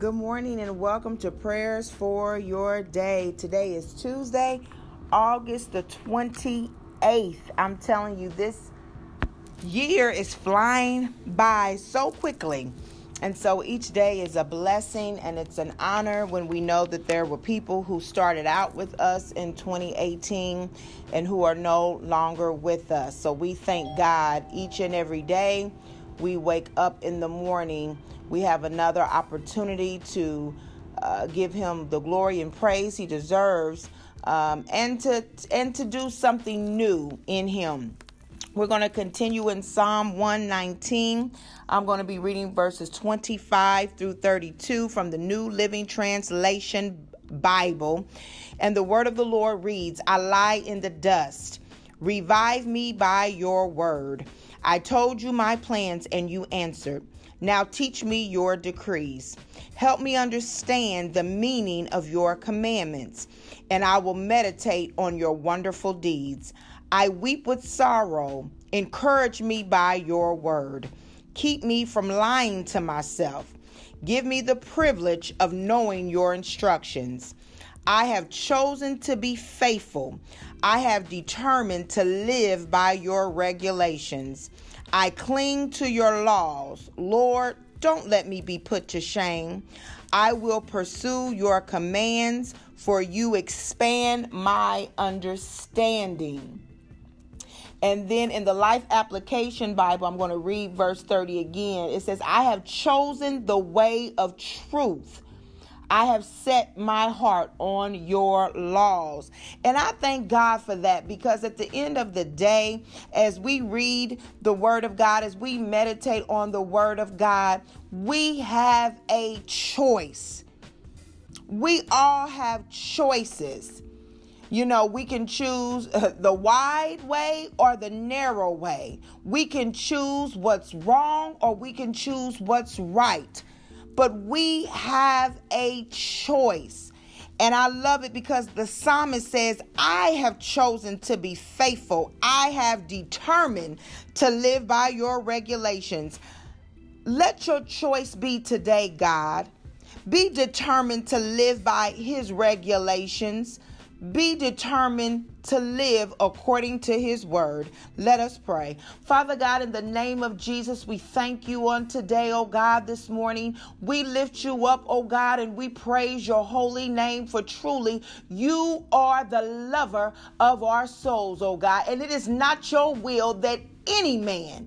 Good morning and welcome to Prayers for Your Day. Today is Tuesday, August the 28th. I'm telling you, this year is flying by so quickly. And so each day is a blessing and it's an honor when we know that there were people who started out with us in 2018 and who are no longer with us. So we thank God each and every day we wake up in the morning, we have another opportunity to uh, give him the glory and praise he deserves, um, and to and to do something new in him. We're going to continue in Psalm 119. I'm going to be reading verses 25 through 32 from the New Living Translation Bible. And the word of the Lord reads I lie in the dust. Revive me by your word. I told you my plans and you answered. Now teach me your decrees. Help me understand the meaning of your commandments, and I will meditate on your wonderful deeds. I weep with sorrow. Encourage me by your word. Keep me from lying to myself. Give me the privilege of knowing your instructions. I have chosen to be faithful. I have determined to live by your regulations. I cling to your laws. Lord, don't let me be put to shame. I will pursue your commands, for you expand my understanding. And then in the Life Application Bible, I'm going to read verse 30 again. It says, I have chosen the way of truth. I have set my heart on your laws. And I thank God for that because at the end of the day, as we read the Word of God, as we meditate on the Word of God, we have a choice. We all have choices. You know, we can choose the wide way or the narrow way. We can choose what's wrong or we can choose what's right but we have a choice. And I love it because the psalmist says, I have chosen to be faithful. I have determined to live by your regulations. Let your choice be today, God. Be determined to live by his regulations. Be determined to live according to his word. Let us pray. Father God, in the name of Jesus, we thank you on today, oh God, this morning. We lift you up, oh God, and we praise your holy name for truly you are the lover of our souls, oh God. And it is not your will that any man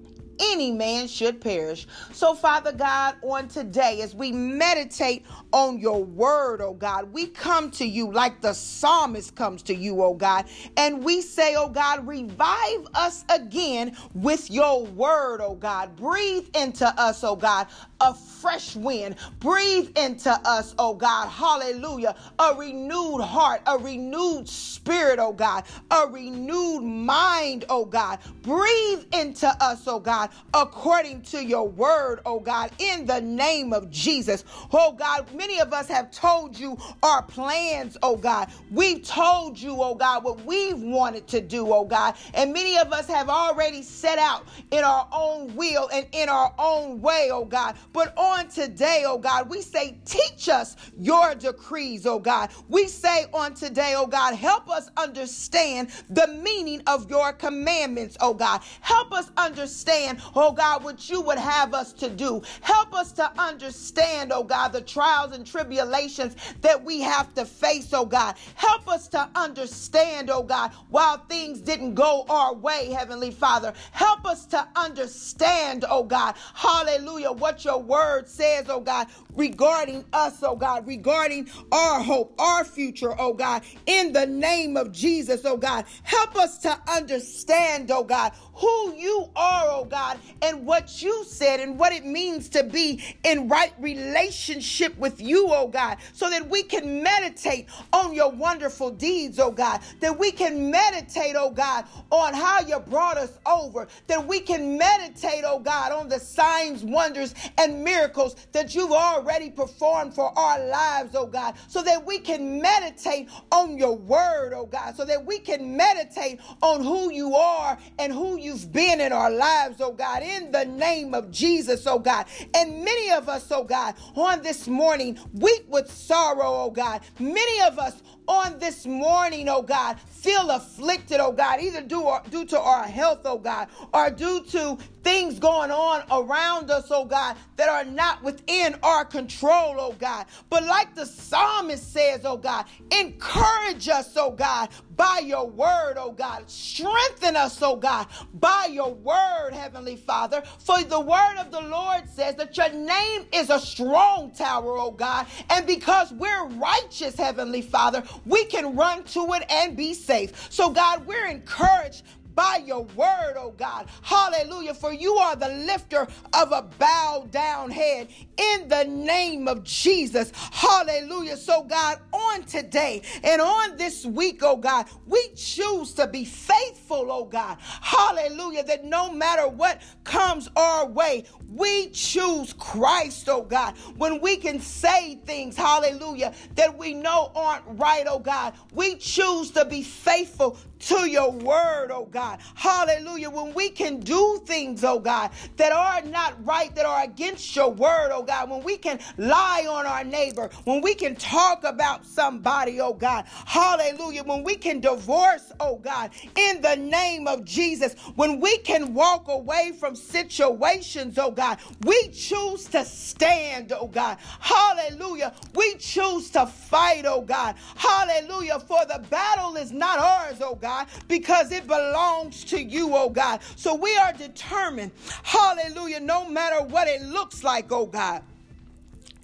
any man should perish. So, Father God, on today, as we meditate on your word, oh God, we come to you like the psalmist comes to you, oh God, and we say, oh God, revive us again with your word, oh God. Breathe into us, oh God, a fresh wind. Breathe into us, oh God. Hallelujah. A renewed heart, a renewed spirit, oh God, a renewed mind, oh God. Breathe into us, oh God, according to your word, oh God, in the name of Jesus. Oh God, many of us have told you our plans, oh God. We've told you, oh God, what we've wanted to do, oh God. And many of us have already set out in our own will and in our own way, oh God. But on today, oh God, we say, teach us your decrees, oh God. We say on today, oh God, help us understand the meaning of your commandments, oh God. Help us understand, oh God, what you would have us to do. Help us to understand, oh God, the trials and tribulations that we have to face, oh God. Help us to understand, oh God, while things didn't go our way, Heavenly Father. Help us to understand, oh God, hallelujah, what your word says, oh God, regarding us, oh God, regarding our hope, our future, oh God, in the name of Jesus, oh God. Help us to understand, oh God, who you are, oh God, and what you said and what it means to be in right relationship with you, oh God, so that we can meditate on your wonderful deeds, oh God, that we can meditate, oh God, on how you brought us over, that we can meditate, oh God, on the signs, wonders, and miracles that you've already performed for our lives, oh God, so that we can meditate on your word, oh God, so that we can meditate on who you are and who you've been in our lives, oh Oh God, in the name of Jesus, oh God. And many of us, oh God, on this morning weep with sorrow, oh God. Many of us on this morning, oh God, feel afflicted, oh God, either due, or, due to our health, oh God, or due to things going on around us, oh God, that are not within our control, oh God. But like the psalmist says, oh God, encourage us, oh God, by your word, oh God. Strengthen us, oh God, by your word, Heavenly Father. For the word of the Lord says that your name is a strong tower, oh God. And because we're righteous, Heavenly Father, we can run to it and be safe. So, God, we're encouraged by your word, oh God. Hallelujah. For you are the lifter of a bowed down head in the name of Jesus. Hallelujah. So, God, on today and on this week, oh God, we choose to be faithful, oh God. Hallelujah. That no matter what comes our way, we choose Christ, oh God. When we can say things, hallelujah, that we know aren't right, oh God, we choose to be faithful to your word, oh God. Hallelujah. When we can do things, oh God, that are not right, that are against your word, oh God. When we can lie on our neighbor, when we can talk about somebody, oh God. Hallelujah. When we can divorce, oh God, in the name of Jesus. When we can walk away from situations, oh God. We choose to stand, oh God. Hallelujah. We choose to fight, oh God. Hallelujah. For the battle is not ours, oh God. God, because it belongs to you, oh God. So we are determined, hallelujah, no matter what it looks like, oh God.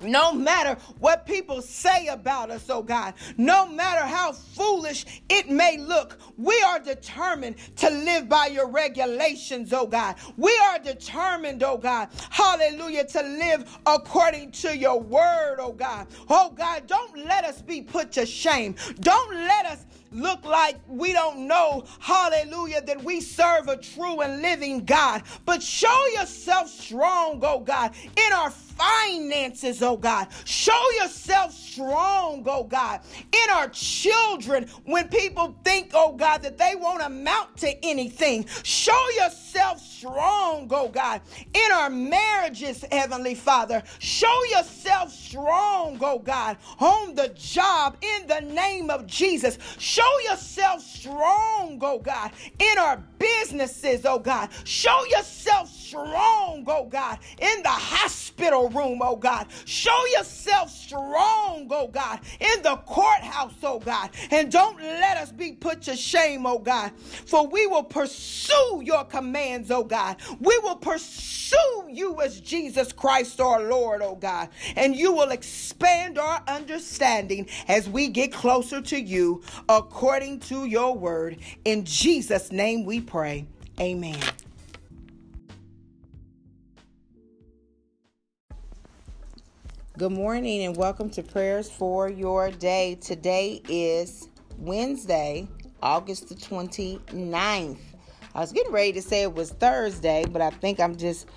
No matter what people say about us, oh God, no matter how foolish it may look, we are determined to live by your regulations, oh God. We are determined, oh God, hallelujah, to live according to your word, oh God. Oh God, don't let us be put to shame. Don't let us look like we don't know, hallelujah, that we serve a true and living God. But show yourself strong, oh God, in our finances, oh God. Show yourself strong, oh God, in our children when people think, oh God, that they won't amount to anything. Show yourself strong, oh God, in our marriages, Heavenly Father. Show yourself strong, oh God, on the job in the name of Jesus. Show yourself strong, oh God, in our businesses, oh God. Show yourself strong, oh God, in the hospital room, oh God. Show yourself strong, oh God, in the courthouse, oh God. And don't let us be put to shame, oh God, for we will pursue your commands, oh God. We will pursue you as Jesus Christ our Lord, oh God. And you will expand our understanding as we get closer to you according to your word. In Jesus' name we pray. Amen. Good morning and welcome to Prayers for Your Day. Today is Wednesday, August the 29th. I was getting ready to say it was Thursday, but I think I'm just,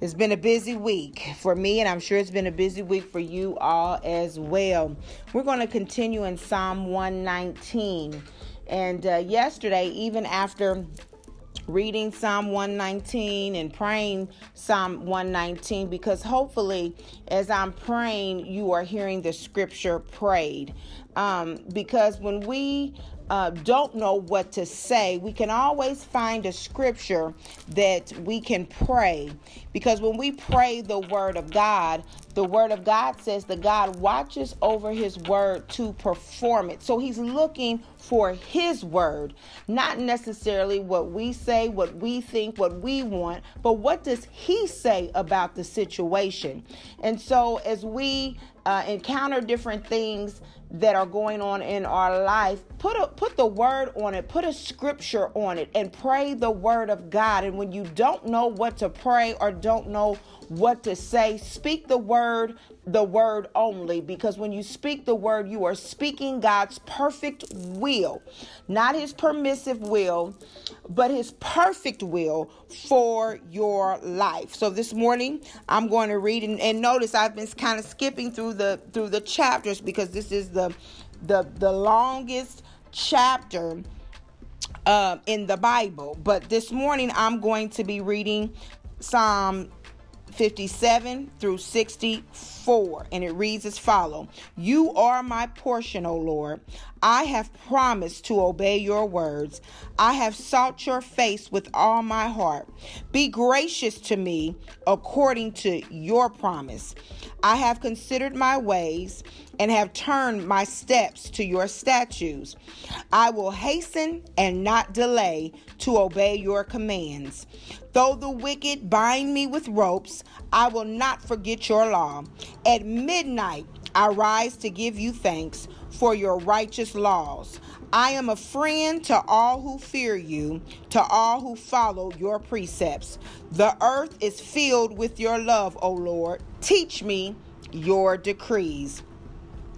it's been a busy week for me, and I'm sure it's been a busy week for you all as well. We're going to continue in Psalm 119. And uh, yesterday, even after reading Psalm 119 and praying Psalm 119 because hopefully, as I'm praying, you are hearing the scripture prayed. Um, because when we uh, don't know what to say, we can always find a scripture that we can pray. Because when we pray the word of God, the word of God says that God watches over his word to perform it. So he's looking for his word, not necessarily what we say, what we think, what we want, but what does he say about the situation? And so as we uh, encounter different things that are going on in our life, put a put the word on it, put a scripture on it, and pray the word of God. And when you don't know what to pray or don't know what to say, speak the word, the word only, because when you speak the word, you are speaking God's perfect will, not his permissive will, but his perfect will for your life. So this morning I'm going to read and, and notice I've been kind of skipping through the through the chapters because this is the the the longest chapter uh, in the Bible. But this morning I'm going to be reading Psalm 57 through 64 and it reads as follow you are my portion o lord. I have promised to obey your words. I have sought your face with all my heart. Be gracious to me according to your promise. I have considered my ways and have turned my steps to your statutes i will hasten and not delay to obey your commands Though the wicked bind me with ropes, I will not forget your law. At midnight, I rise to give you thanks for your righteous laws. I am a friend to all who fear you, to all who follow your precepts. The earth is filled with your love, O Lord. Teach me your decrees.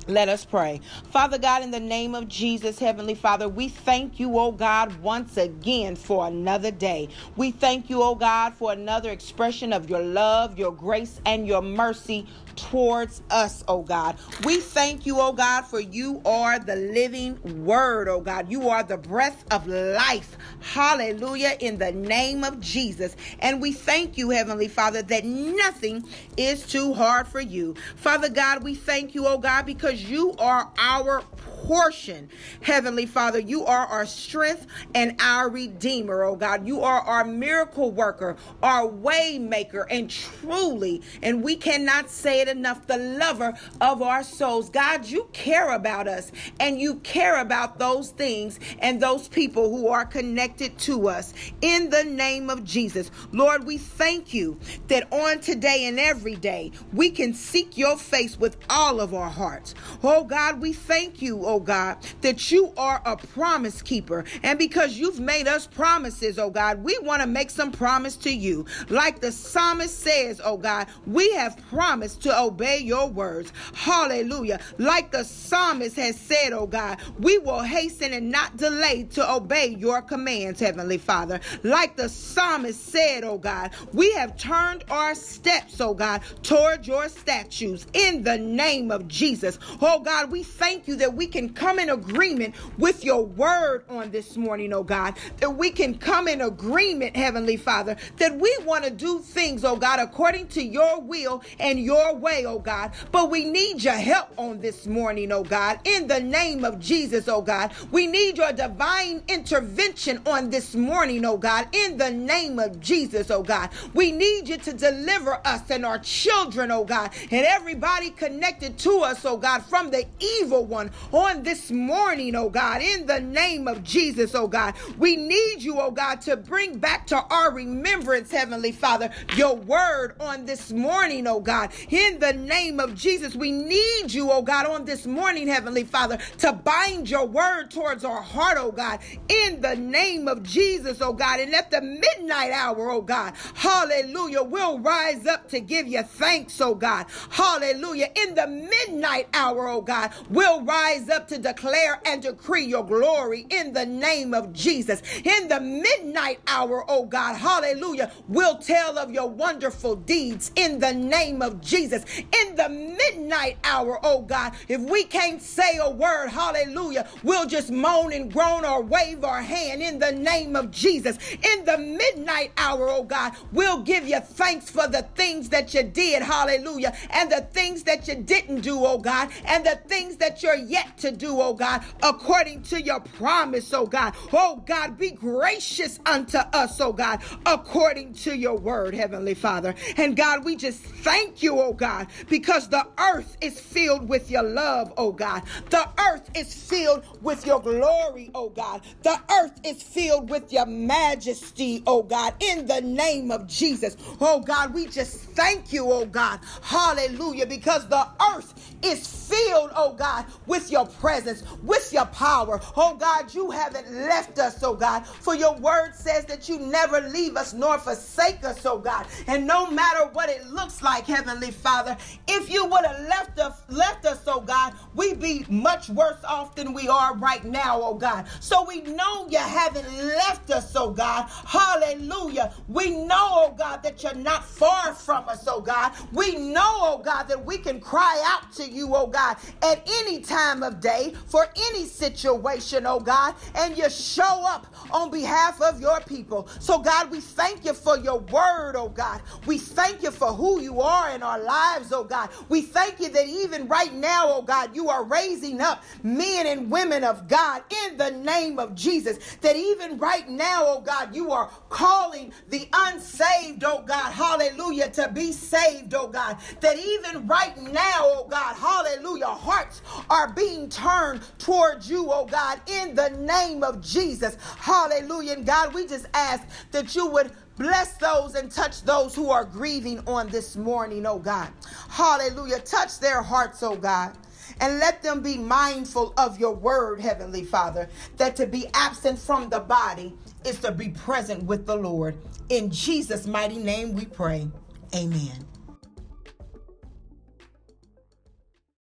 Let us pray. Father God, in the name of Jesus, Heavenly Father, we thank you, oh God, once again for another day. We thank you, oh God, for another expression of your love, your grace, and your mercy towards us, oh God. We thank you, oh God, for you are the living word, oh God. You are the breath of life. Hallelujah, in the name of Jesus. And we thank you, Heavenly Father, that nothing is too hard for you. Father God, we thank you, oh God, because you are our portion. Heavenly Father, you are our strength and our redeemer, oh God. You are our miracle worker, our way maker, and truly, and we cannot say it enough, the lover of our souls. God, you care about us and you care about those things and those people who are connected to us. In the name of Jesus, Lord, we thank you that on today and every day we can seek your face with all of our hearts. Oh God, we thank you, oh oh God, that you are a promise keeper. And because you've made us promises, oh God, we want to make some promise to you. Like the psalmist says, oh God, we have promised to obey your words. Hallelujah. Like the psalmist has said, oh God, we will hasten and not delay to obey your commands, Heavenly Father. Like the psalmist said, oh God, we have turned our steps, oh God, toward your statutes in the name of Jesus. Oh God, we thank you that we can can come in agreement with your word on this morning, oh God. That we can come in agreement, Heavenly Father, that we want to do things, oh God, according to your will and your way, oh God. But we need your help on this morning, oh God. In the name of Jesus, oh God. We need your divine intervention on this morning, oh God. In the name of Jesus, oh God. We need you to deliver us and our children, oh God, and everybody connected to us, oh God, from the evil one on on this morning, oh God, in the name of Jesus, oh God. We need you, oh God, to bring back to our remembrance, Heavenly Father, your word on this morning, oh God. In the name of Jesus, we need you, oh God, on this morning, Heavenly Father, to bind your word towards our heart, oh God, in the name of Jesus, oh God. And at the midnight hour, oh God, hallelujah, we'll rise up to give you thanks, oh God. Hallelujah. In the midnight hour, oh God, we'll rise up to declare and decree your glory in the name of Jesus. In the midnight hour, oh God, hallelujah, we'll tell of your wonderful deeds in the name of Jesus. In the midnight hour, oh God, if we can't say a word, hallelujah, we'll just moan and groan or wave our hand in the name of Jesus. In the midnight hour, oh God, we'll give you thanks for the things that you did, hallelujah, and the things that you didn't do, oh God, and the things that you're yet to do, oh God, according to your promise, oh God. Oh God, be gracious unto us, oh God, according to your word, Heavenly Father. And God, we just thank you, oh God, because the earth is filled with your love, oh God. The earth is filled with your glory, oh God. The earth is filled with your majesty, oh God, in the name of Jesus. Oh God, we just thank you, oh God. Hallelujah, because the earth is filled, oh God, with your presence, with your power. Oh God, you haven't left us, oh God. For your word says that you never leave us nor forsake us, oh God. And no matter what it looks like, Heavenly Father, if you would have left us, left us, oh God, we'd be much worse off than we are right now, oh God. So we know you haven't left us, oh God. Hallelujah. We know, oh God, that you're not far from us, oh God. We know, oh God, that we can cry out to you, oh God, at any time of for any situation, oh God, and you show up on behalf of your people. So, God, we thank you for your word, oh God. We thank you for who you are in our lives, oh God. We thank you that even right now, oh God, you are raising up men and women of God in the name of Jesus. That even right now, oh God, you are calling the unsaved, oh God, hallelujah, to be saved, oh God. That even right now, oh God, hallelujah, hearts are being turned towards you, oh God, in the name of Jesus. Hallelujah. And God, we just ask that you would Bless those and touch those who are grieving on this morning, oh God. Hallelujah. Touch their hearts, oh God. And let them be mindful of your word, Heavenly Father, that to be absent from the body is to be present with the Lord. In Jesus' mighty name we pray. Amen.